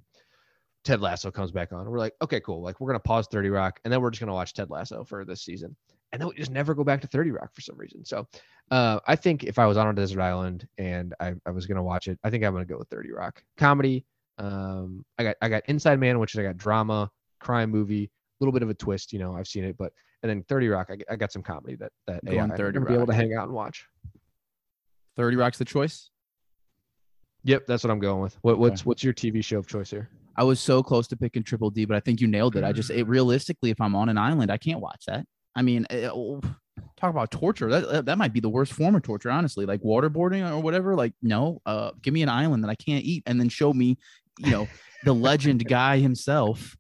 Ted Lasso comes back on. We're like, okay, cool. Like we're gonna pause 30 Rock, and then we're just gonna watch Ted Lasso for this season. And then we just never go back to 30 Rock for some reason. So uh, I think if I was on a desert island and I, I was gonna watch it, I think I'm gonna go with 30 Rock. Comedy. Um, I got I got Inside Man, which is I got drama, crime movie, a little bit of a twist. You know, I've seen it, but and then 30 Rock, I, I got some comedy that that AI, I'm 30 gonna be able to hang out and watch. 30 Rock's the choice. Yep, that's what I'm going with. What, what's Okay. what's your TV show of choice here? I was so close to picking Triple D, but I think you nailed it. I just it, mm. realistically, if I'm on an island, I can't watch that. I mean, it, oh, talk about torture. That, that that might be the worst form of torture, honestly. Like waterboarding or whatever. Like, no, uh, give me an island that I can't eat, and then show me, you know, the legend guy himself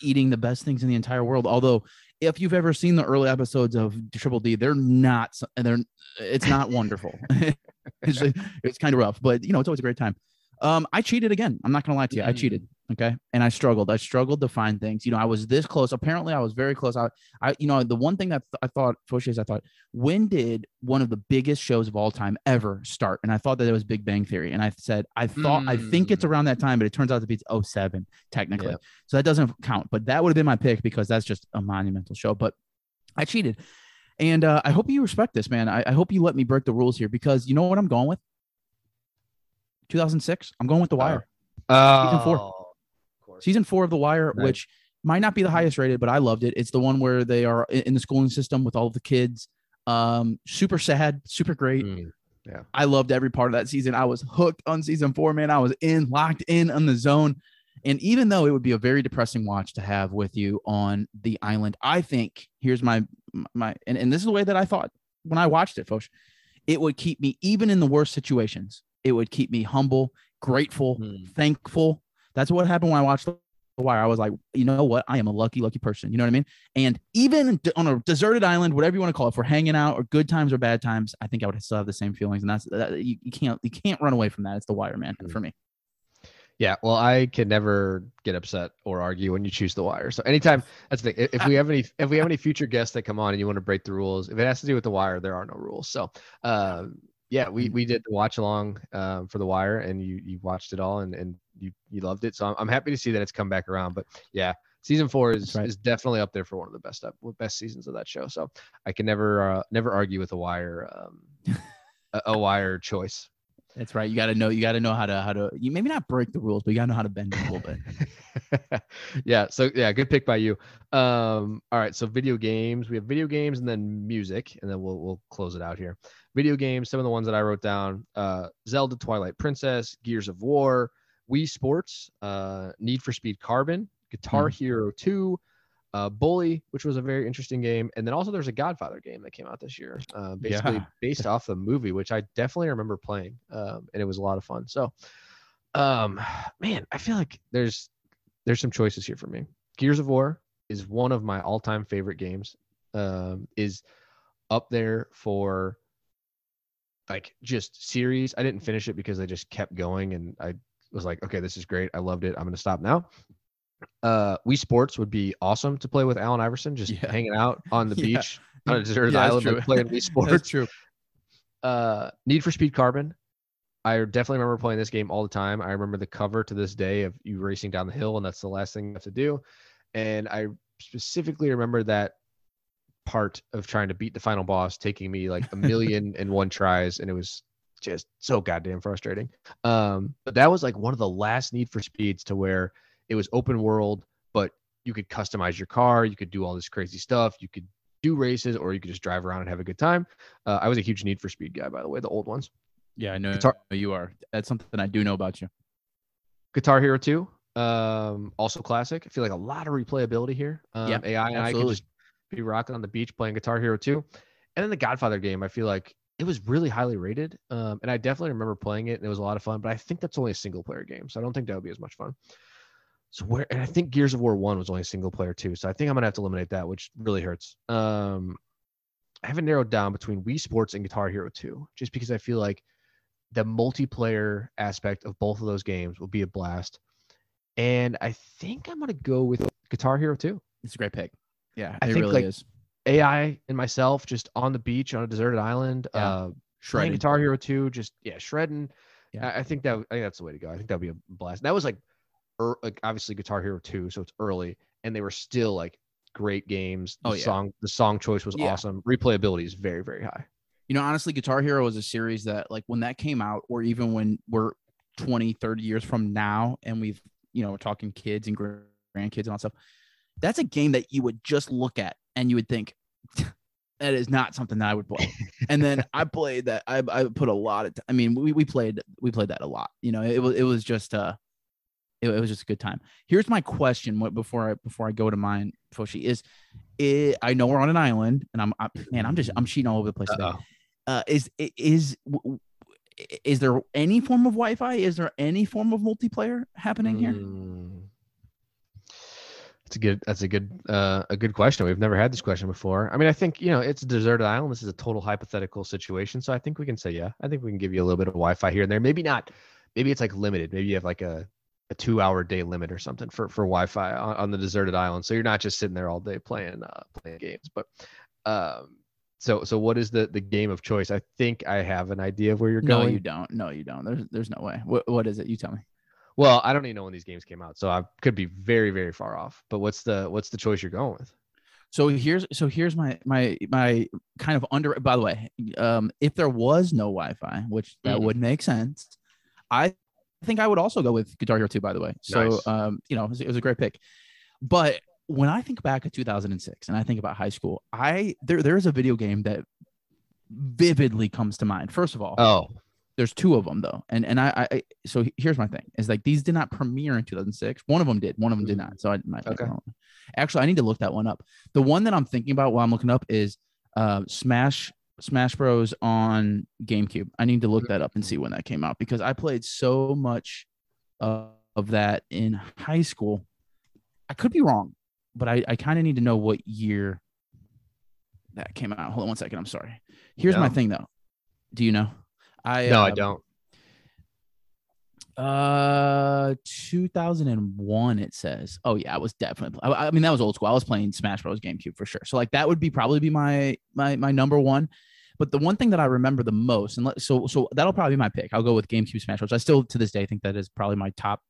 eating the best things in the entire world. Although, if you've ever seen the early episodes of Triple D, they're not. They're it's not wonderful. it's it's kind of rough, but you know, it's always a great time. Um, I cheated again. I'm not gonna lie to you. I cheated. Okay. And I struggled. I struggled to find things. You know, I was this close. Apparently, I was very close. I, I you know, the one thing that th- I thought, Foshes, I thought, when did one of the biggest shows of all time ever start? And I thought that it was Big Bang Theory. And I said, I thought, mm. I think it's around that time, but it turns out to be 07, technically. Yeah. So that doesn't count. But that would have been my pick because that's just a monumental show. But I cheated. And uh, I hope you respect this, man. I, I hope you let me break the rules here because you know what I'm going with? 2006. I'm going with The Wire. Oh. Season four season four of The Wire, nice. which might not be the highest rated, but I loved it. It's the one where they are in the schooling system with all of the kids. Um, super sad, super great. Mm, yeah, I loved every part of that season. I was hooked on season four, man. I was in, locked in on the zone. And even though it would be a very depressing watch to have with you on the island, I think here's my my and, and this is the way that I thought when I watched it, folks. It would keep me even in the worst situations. It would keep me humble, grateful, mm. thankful, that's what happened when I watched The Wire. I was like, you know what? I am a lucky, lucky person. You know what I mean? And even on a deserted island, whatever you want to call it, for hanging out or good times or bad times, I think I would still have the same feelings. And that's that, you, you can't you can't run away from that. It's The Wire, man, mm-hmm. for me. Yeah, well, I can never get upset or argue when you choose the wire. So anytime that's the thing. If we have any if we have any future guests that come on and you want to break the rules, if it has to do with the wire, there are no rules. So uh, yeah, we we did the watch along um, for the wire, and you you watched it all, and and you you loved it. So I'm, I'm happy to see that it's come back around. But yeah, season four is right. is definitely up there for one of the best up best seasons of that show. So I can never uh, never argue with a wire um, a, a wire choice. That's right. You got to know. You got to know how to how to. You maybe not break the rules, but you got to know how to bend a little bit. yeah. So yeah, good pick by you. Um. All right. So video games. We have video games and then music, and then we'll we'll close it out here. Video games. Some of the ones that I wrote down: uh, Zelda, Twilight Princess, Gears of War, Wii Sports, uh, Need for Speed Carbon, Guitar mm. Hero 2, uh, Bully, which was a very interesting game, and then also there's a Godfather game that came out this year, uh, basically yeah. based off the movie, which I definitely remember playing, um, and it was a lot of fun. So, um, man, I feel like there's there's some choices here for me. Gears of War is one of my all-time favorite games. Um, is up there for like just series. I didn't finish it because I just kept going and I was like, okay, this is great. I loved it. I'm going to stop now. Uh, Wii Sports would be awesome to play with Allen Iverson, just yeah. hanging out on the beach on a deserted yeah, island and playing Wii Sports. that's true. Uh, Need for Speed Carbon. I definitely remember playing this game all the time. I remember the cover to this day of you racing down the hill, and that's the last thing you have to do. And I specifically remember that part of trying to beat the final boss taking me like a million and one tries, and it was just so goddamn frustrating. Um, but that was like one of the last Need for Speeds to where it was open world, but you could customize your car, you could do all this crazy stuff, you could do races, or you could just drive around and have a good time. Uh, I was a huge Need for Speed guy, by the way, the old ones. Yeah, I know Guitar- you are. That's something I do know about you. Guitar Hero 2, um, also classic. I feel like a lot of replayability here. Um, yeah, AI and absolutely. I can just be rocking on the beach playing Guitar Hero 2. And then the Godfather game, I feel like it was really highly rated. Um, and I definitely remember playing it and it was a lot of fun, but I think that's only a single player game. So I don't think that would be as much fun. So where, and I think Gears of War 1 was only a single player too. So I think I'm going to have to eliminate that, which really hurts. Um, I haven't narrowed down between Wii Sports and Guitar Hero 2, just because I feel like the multiplayer aspect of both of those games will be a blast. And I think I'm going to go with Guitar Hero 2. It's a great pick. Yeah, I think really like, is. AI and myself just on the beach on a deserted island. Yeah. Uh, shredding Guitar Hero 2, just yeah, shredding. Yeah, I, I think that I think that's the way to go. I think that'd be a blast. That was like, er, like obviously Guitar Hero 2, so it's early, and they were still like great games. The oh yeah. song the song choice was yeah. awesome. Replayability is very very high. You know, honestly, Guitar Hero was a series that like when that came out, or even when we're 20, 30 years from now, and we've you know we're talking kids and grandkids and all that stuff. That's a game that you would just look at and you would think that is not something that I would play. and then I played that. I, I put a lot of. T- I mean, we, we played we played that a lot. You know, it was it was just uh, it, it was just a good time. Here's my question: What before I before I go to mine, Foshi is, it, I know we're on an island, and I'm I, man, I'm just I'm cheating all over the place. Uh, is is is there any form of Wi-Fi? Is there any form of multiplayer happening here? Mm. That's a good. That's a good. Uh, a good question. We've never had this question before. I mean, I think you know it's a deserted island. This is a total hypothetical situation, so I think we can say yeah. I think we can give you a little bit of Wi-Fi here and there. Maybe not. Maybe it's like limited. Maybe you have like a a two-hour day limit or something for for Wi-Fi on, on the deserted island, so you're not just sitting there all day playing uh, playing games. But um, so so what is the the game of choice? I think I have an idea of where you're going. No, you don't. No, you don't. There's there's no way. What what is it? You tell me. Well, I don't even know when these games came out, so I could be very very far off. But what's the what's the choice you're going with? So here's so here's my my my kind of under. By the way, um, if there was no Wi-Fi, which that Mhm. would make sense, I think I would also go with Guitar Hero 2. By the way, so Nice. um, you know, it was, it was a great pick. But when I think back at 2006 and I think about high school, I there there is a video game that vividly comes to mind. First of all, Oh, there's two of them though and and I, I so here's my thing is like these did not premiere in 2006 one of them did one of them did not so i might Okay. actually i need to look that one up. The one that i'm thinking about while i'm looking up is uh smash smash bros. on gamecube. I need to look that up and see when that came out because i played so much uh, of that in high school. I could be wrong but i, I kind of need to know what year that came out. Hold on one second i'm sorry. Here's my thing though. Do you know i no, I um, don't. uh, 2001. It says. Oh yeah, I was definitely. I, I mean, that was old school. I was playing Smash Bros. GameCube for sure. So like that would be probably be my my my number one. But the one thing that I remember the most, and let, so so that'll probably be my pick. I'll go with GameCube Smash Bros. I still to this day think that is probably my top,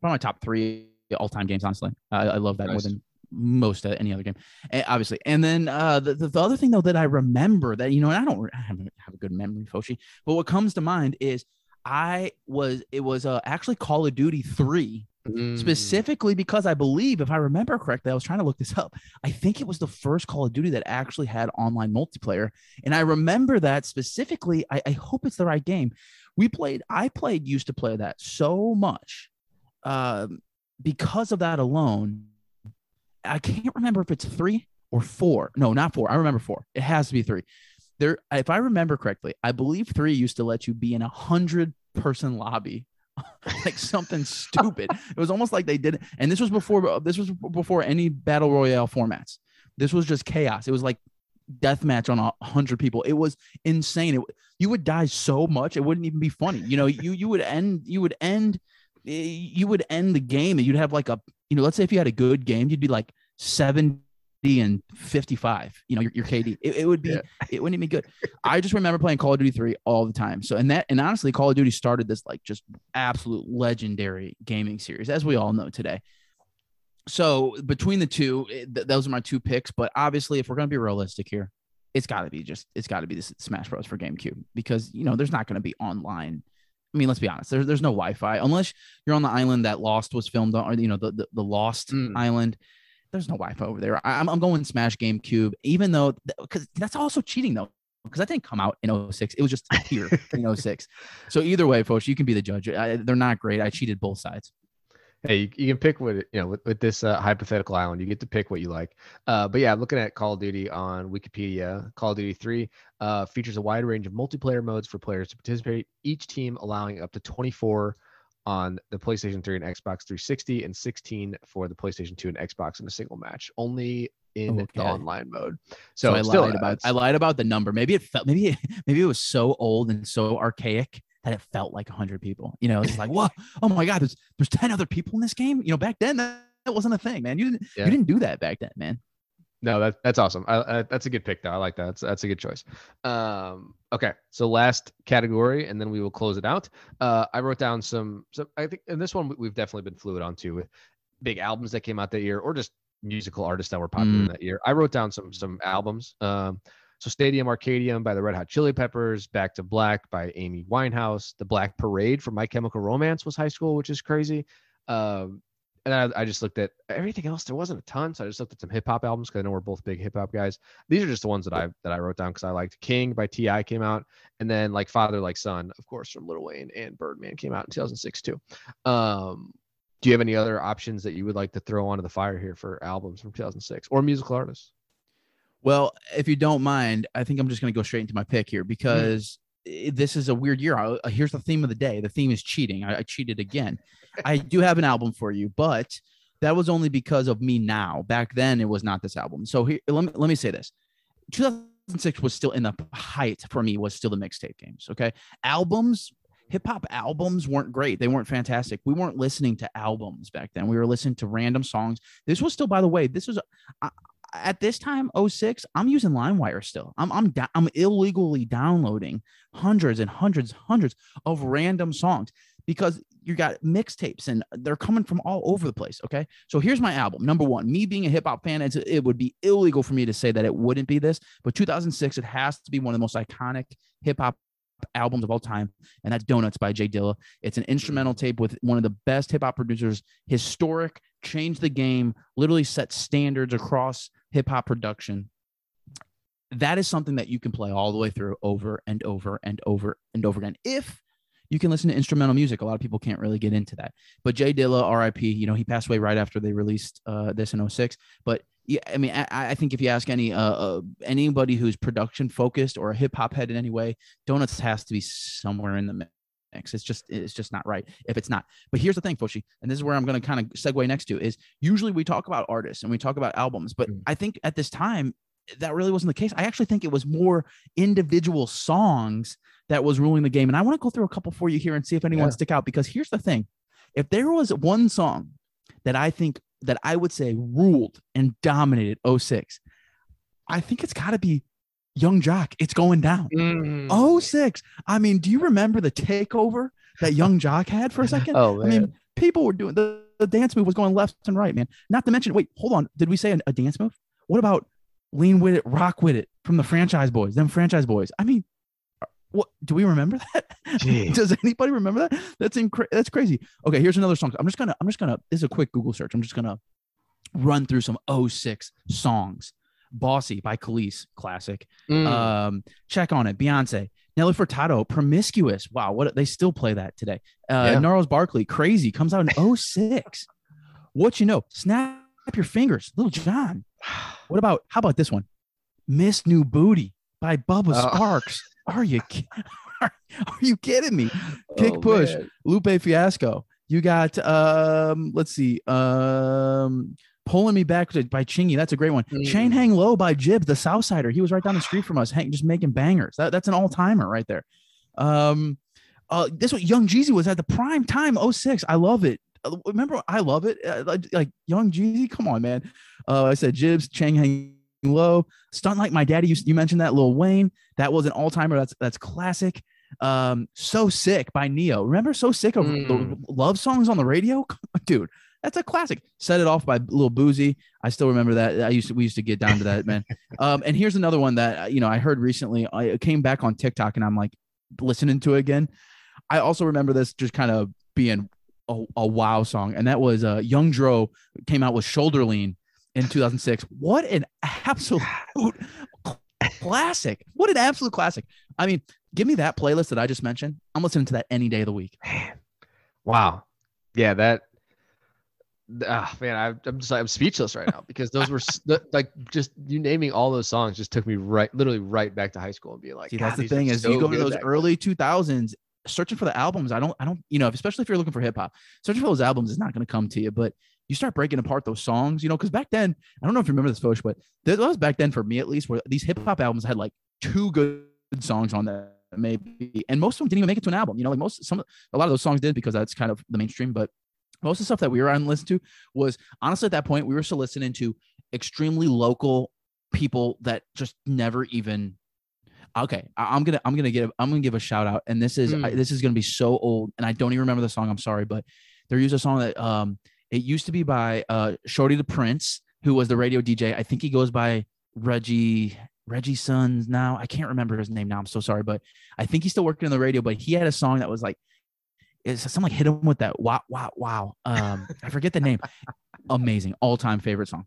probably my top three all time games. Honestly, I, I love that more than most uh, any other game, Eh, obviously. And then uh, the, the the other thing though that I remember that you know, and I don't I have, have a good memory, Foshi, but what comes to mind is I was it was uh, actually Call of Duty 3 Mm. specifically because I believe if I remember correctly I was trying to look this up I think it was the first Call of Duty that actually had online multiplayer and I remember that specifically I, I hope it's the right game we played I played used to play that so much um, because of that alone I can't remember if it's three or four no not four I remember four it has to be three there if I remember correctly I believe three used to let you be in a hundred person lobby like something stupid. It was almost like they did it. And this was before this was before any battle royale formats. This was just chaos. It was like deathmatch on a hundred people. It was insane. It, you would die so much it wouldn't even be funny. You know, you you would end you would end you would end the game and you'd have like a you know let's say if you had a good game you'd be like 70 and 55 you know your, your kd it, it would be Yeah. it wouldn't be good. I just remember playing call of duty 3 all the time. So and that and honestly call of duty started this like just absolute legendary gaming series as we all know today. So between the two eh, th- those are my two picks but obviously if we're going to be realistic here it's got to be just it's got to be this smash bros for gamecube because you know there's not going to be online i mean let's be honest there's, there's no wi-fi. Unless you're on the island that lost was filmed on or you know the the, the lost Mm. island there's no wi-fi over there. I, I'm, I'm going smash gamecube even though because that's also cheating though because that didn't come out in 06 it was just here in 06 so either way folks you can be the judge. I, they're not great. I cheated both sides Hey, you, you can pick what you know with, with this uh, hypothetical island. You get to pick what you like. Uh, but yeah, looking at Call of Duty on Wikipedia, Call of Duty 3 uh, features a wide range of multiplayer modes for players to participate. Each team allowing up to 24 on the PlayStation 3 and Xbox 360, and 16 for the PlayStation 2 and Xbox in a single match. Only in the online mode. So, So, I still, lied about I lied about the number. Maybe it felt maybe maybe it was so old and so archaic that it felt like hundred people. You know, it's like, whoa, oh my god, there's there's ten other people in this game. You know, back then that, that wasn't a thing, man. You didn't Yeah. you didn't do that back then, man. No, that, that's awesome. I, I, that's a good pick, though. I like that. That's, that's a good choice. Um, okay, so last category, and then we will close it out. Uh, I wrote down some. some I think, and this one we- we've definitely been fluid on too, with big albums that came out that year, or just musical artists that were popular in that year. I wrote down some some albums. Um, so Stadium Arcadium by the Red Hot Chili Peppers, Back to Black by Amy Winehouse, The Black Parade from My Chemical Romance was high school, which is crazy. Um, and I, I just looked at everything else. There wasn't a ton, so I just looked at some hip hop albums because I know we're both big hip hop guys. These are just the ones that I that I wrote down because I liked. King by T.I. came out, and then like Father Like Son, of course, from Lil Wayne and Birdman came out in 2006 too. Um, do you have any other options that you would like to throw onto the fire here for albums from 2006 or musical artists? Well, if you don't mind, I think I'm just going to go straight into my pick here because mm. this is a weird year. I, here's the theme of the day. The theme is cheating. I, I cheated again. I do have an album for you, but that was only because of me now. Back then, it was not this album. So here, let me let me say this: 2006 was still in the height for me. Was still the mixtape games. Okay, albums hip hop albums weren't great. They weren't fantastic. We weren't listening to albums back then. We were listening to random songs. This was still, by the way, this was uh, at this time 06 i'm using limewire still. I'm i'm da- i'm illegally downloading hundreds and hundreds hundreds of random songs because you got mixtapes and they're coming from all over the place okay? So here's my album. Number one me being a hip-hop fan it would be illegal for me to say that it wouldn't be this but 2006 it has to be one of the most iconic hip-hop albums of all time, and that's Donuts by Jay Dilla. It's an instrumental tape with one of the best hip hop producers, historic, changed the game, literally set standards across hip hop production. That is something that you can play all the way through over and over and over and over again. If you can listen to instrumental music, a lot of people can't really get into that. But Jay Dilla, RIP, you know, he passed away right after they released uh, this in 06. But yeah, I mean, I, I, think if you ask any uh, uh anybody who's production focused or a hip hop head in any way, Donuts has to be somewhere in the mix. It's just it's just not right if it's not. But here's the thing, Foshi, and this is where I'm going to kind of segue next to is usually we talk about artists and we talk about albums, but mm. I think at this time that really wasn't the case. I actually think it was more individual songs that was ruling the game. And I want to go through a couple for you here and see if anyone yeah. stick out because here's the thing: if there was one song that I think that I would say ruled and dominated 06, I think it's got to be Yung Joc. It's going down. Mm. 06. I mean, do you remember the takeover that Yung Joc had for a second? oh, man. I mean, people were doing the, the dance move was going left and right, man. Not to mention, wait, hold on. Did we say a, a dance move? What about lean with it, rock with it from the franchise boys, them franchise boys? I mean, what do we remember that? Does anybody remember that? That's that's crazy. Okay, here's another song. I'm just gonna I'm just gonna this is a quick Google search. I'm just gonna run through some 06 songs. Bossy by Kelis, classic. Mm. Um, check on it. Beyonce, Nelly Furtado, Promiscuous. Wow, what they still play that today. Uh, yeah. Gnarls Barkley, Crazy comes out in 06. what you know? Snap your fingers, Lil Jon. What about how about this one? Miss New Booty by Bubba oh. Sparxxx. Are you are, you kidding me? Kick oh, push, man. Lupe Fiasco. You got um, let's see, um, pulling me back by Chingy. That's a great one. Mm. Chain hang low by Jib, the Southsider. He was right down the street from us, hang, just making bangers. That, that's an all timer right there. Um, uh, this what Young Jeezy was at the prime time 06. I love it. Uh, remember, I love it. Uh, like, like Young Jeezy, come on, man. Uh, I said Jibbs, Chain hang low. Stunt like my daddy. You, you mentioned that Lil Wayne. That was an all timer. That's that's classic. Um, so sick by Ne-Yo. Remember so sick of mm. the love songs on the radio, dude. That's a classic. Set it off by a Lil Boosie. I still remember that. I used to we used to get down to that man. um, and here's another one that you know I heard recently. I came back on TikTok and I'm like listening to it again. I also remember this just kind of being a, a wow song, and that was uh, Young Dro came out with Shoulder Lean in 2006. What an absolute classic. What an absolute classic. I mean, give me that playlist that I just mentioned. I'm listening to that any day of the week. Man. Wow. Yeah, that oh, man, I, am just I'm speechless right now because those were like just you naming all those songs just took me right, literally right back to high school and being like, See, that's the thing is so you go to those early 2000s searching for the albums. I don't, I don't, you know, especially if you're looking for hip hop, searching for those albums is not going to come to you. But you start breaking apart those songs, you know, because back then, I don't know if you remember this, Foch, but that was back then for me at least, where these hip hop albums had like two good songs on them, maybe, and most of them didn't even make it to an album. You know, like most some a lot of those songs did because that's kind of the mainstream, but most of the stuff that we were on listen to was honestly at that point we were still listening to extremely local people that just never even okay I, am gonna i'm gonna give i'm gonna give a shout out and this is mm. I, this is gonna be so old and i don't even remember the song i'm sorry but there used a song that um it used to be by uh, Shorty the Prince, who was the radio DJ. I think he goes by Reggie Reggie Sons now. I can't remember his name now. I'm so sorry, but I think he's still working in the radio. But he had a song that was like It's like hit him with that wow wow wow. Um, I forget the name. Amazing, all time favorite song.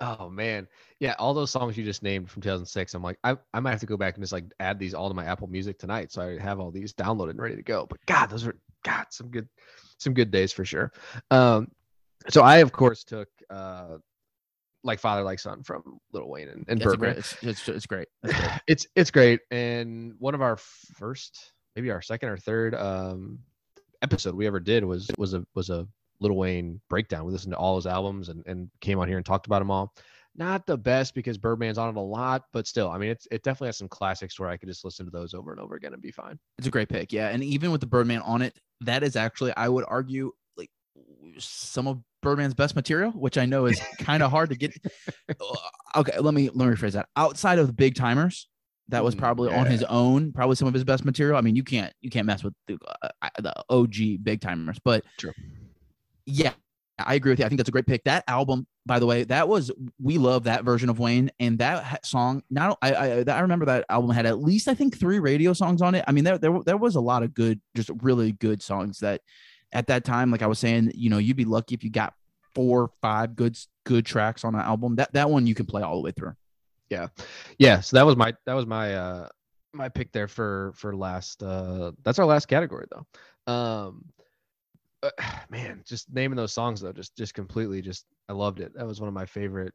Oh man, yeah, all those songs you just named from 2006. I'm like, I, I might have to go back and just like add these all to my Apple Music tonight, so I have all these downloaded and ready to go. But God, those are God some good, some good days for sure. Um, so I of course took uh, like Father Like Son from Little Wayne and, and It's, great. It's, it's, it's great. It's great. it's it's great and one of our first maybe our second or third um episode we ever did was was a was a Little Wayne breakdown. We listened to all his albums and, and came on here and talked about them all. Not the best because Birdman's on it a lot, but still, I mean, it's it definitely has some classics where I could just listen to those over and over again and be fine. It's a great pick. Yeah. And even with the Birdman on it, that is actually, I would argue, like some of Birdman's best material, which I know is kind of hard to get. okay. Let me, let me rephrase that. Outside of the big timers, that was Mm, probably on his own, probably some of his best material. I mean, you can't, you can't mess with the, uh, the OG big timers, but True. yeah, I agree with you. I think that's a great pick. That album, by the way, that was we love that version of Wayne and that song. Not I I, I remember that album had at least I think three radio songs on it. I mean, there there there was a lot of good, just really good songs that at that time, like I was saying, you know, you'd be lucky if you got four, five good good tracks on an album. That that one you can play all the way through. Yeah, yeah. so that was my that was my uh my pick there for for last uh that's our last category though. Um uh, man, just naming those songs though, just just completely just I loved it. That was one of my favorite.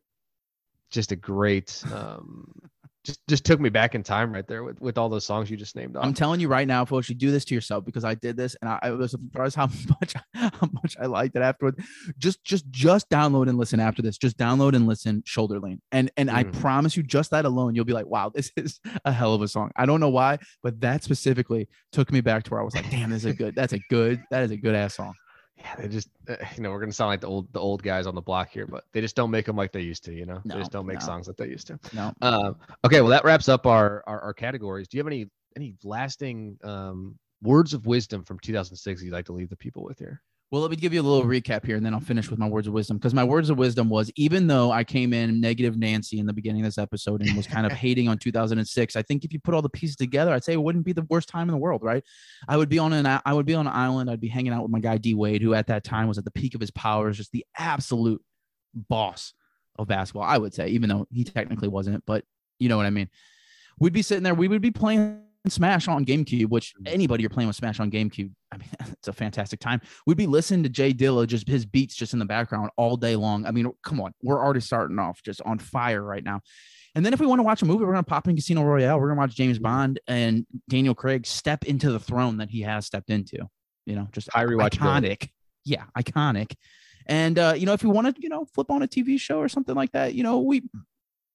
Just a great um just just took me back in time right there with with all those songs you just named off. I'm telling you right now, folks, you do this to yourself because I did this and I, I was surprised how much how much I liked it afterwards. Just just just download and listen after this. Just download and listen shoulder lean. And and I Mm. promise you, just that alone, you'll be like, wow, this is a hell of a song. I don't know why, but that specifically took me back to where I was like, damn, this is a good, that's a good, that is a good ass song. yeah, they just uh, you know we're gonna sound like the old the old guys on the block here, but they just don't make them like they used to. You know, they just don't make no. songs like they used to. No. Um, okay, well that wraps up our, our our categories. Do you have any any lasting um words of wisdom from 2006 you'd like to leave the people with here? Well, let me give you a little recap here and then I'll finish with my words of wisdom. Because my words of wisdom was even though I came in negative Nancy in the beginning of this episode and was kind of hating on 2006, I think if you put all the pieces together, I'd say it wouldn't be the worst time in the world, right? I would be on an I would be on an island. I'd be hanging out with my guy D Wade, who at that time was at the peak of his powers, just the absolute boss of basketball, I would say, even though he technically wasn't, but you know what I mean. We'd be sitting there, we would be playing Smash on GameCube, which anybody you're playing with Smash on GameCube, I mean, it's a fantastic time. We'd be listening to Jay Dilla, just his beats just in the background all day long. I mean, come on, we're already starting off just on fire right now. And then if we want to watch a movie, we're gonna pop in Casino Royale. We're gonna watch James Bond and Daniel Craig step into the throne that he has stepped into. You know, just High iconic. Yeah, iconic. And uh, you know, if we want to, you know, flip on a TV show or something like that, you know, we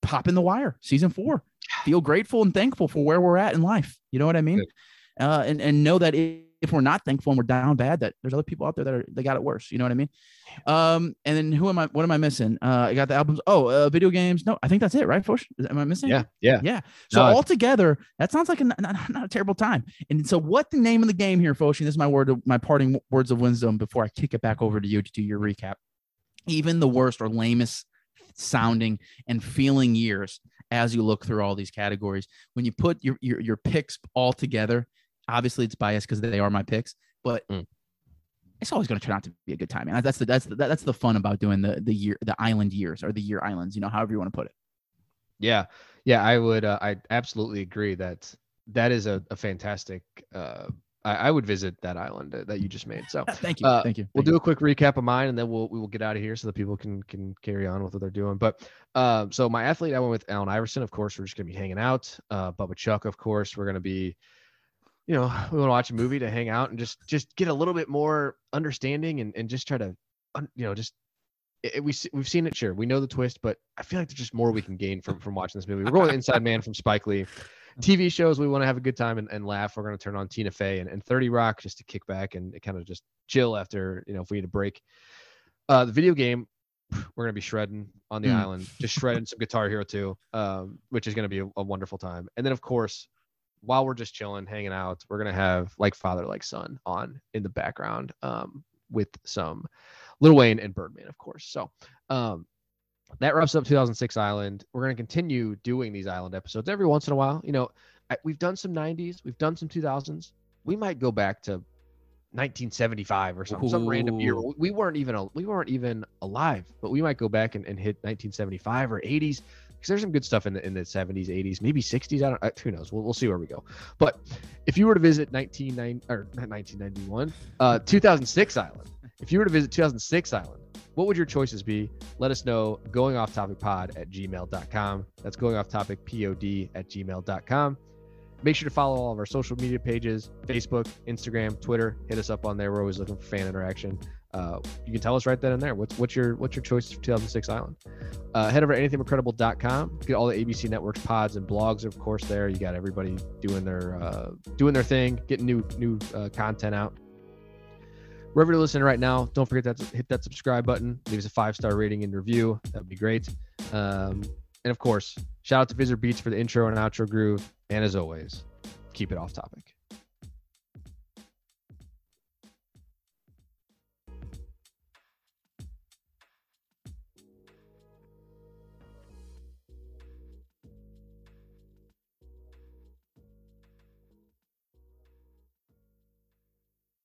pop in the wire, season four. Feel grateful and thankful for where we're at in life. You know what I mean? Uh, and and know that if, we're not thankful and we're down bad, that there's other people out there that are they got it worse. You know what I mean? Um, and then who am I? What am I missing? Uh, I got the albums. Oh, uh, video games. No, I think that's it, right? Fosh? Am I missing? Yeah, yeah. Yeah. So No, altogether, that sounds like a, not, not- a terrible time. And so, what the name of the game here, Foshi? This is my word, of, my parting words of wisdom before I kick it back over to you to do your recap. Even the worst or lamest sounding and feeling years, as you look through all these categories, when you put your your, your picks all together, obviously it's biased because they are my picks, but. Mm. It's always going to turn out to be a good time, and that's the that's the that's the fun about doing the the year the island years or the year islands, you know, however you want to put it. Yeah, yeah, I would. Uh, I absolutely agree that that is a, a fantastic. Uh, I, I would visit that island that, that you just made. So Thank you, Uh, thank you. we'll you. do a quick recap of mine, and then we'll we will get out of here so that people can can carry on with what they're doing. But um, so my athlete, I went with Allen Iverson. Of course, we're just gonna be hanging out. Uh, Bubba Chuck, of course, we're gonna be. You know, we want to watch a movie to hang out and just just get a little bit more understanding and, and just try to, you know, just it, it- we we've seen it. Sure, we know the twist, but I feel like there's just more we can gain from from watching this movie. We're going Inside Man from Spike Lee. TV shows, we want to have a good time and, and laugh. We're going to turn on Tina Fey and, and 30 Rock just to kick back and kind of just chill after, you know, if we need a break. Uh, the video game, we're going to be shredding on the Mm. island, just shredding some Guitar Hero 2, um, which is going to be a, a wonderful time. And then, of course, while we're just chilling, hanging out, we're going to have like Father, like Son on in the background um, with some Lil Wayne and Birdman, of course. So, um, that wraps up 2006 Island. We're going to continue doing these Island episodes every once in a while. You know, I, we've done some 90s, we've done some 2000s. We might go back to 1975 or something, some random year. We weren't even a, we weren't even alive, but we might go back and, and hit 1975 or 80s because there's some good stuff in the in the 70s, 80s, maybe 60s. I don't. I, who knows? We'll, we'll see where we go. But if you were to visit 1990 or not 1991, uh, 2006 Island. If you were to visit 2006 Island, what would your choices be? Let us know. Going off topic pod at gmail.com. That's going off topic pod at gmail.com. Make sure to follow all of our social media pages Facebook, Instagram, Twitter. Hit us up on there. We're always looking for fan interaction. Uh, you can tell us right then and there. What's what's your what's your choice for 2006 Island? Uh, head over to anythingincredible.com. Get all the ABC Networks pods and blogs, of course. There you got everybody doing their uh, doing their thing, getting new new uh, content out. Wherever you're listening right now, don't forget that hit that subscribe button. Leave us a five star rating and review. That would be great. Um, and of course, shout out to Visitor Beats for the intro and outro groove. And as always, keep it off topic.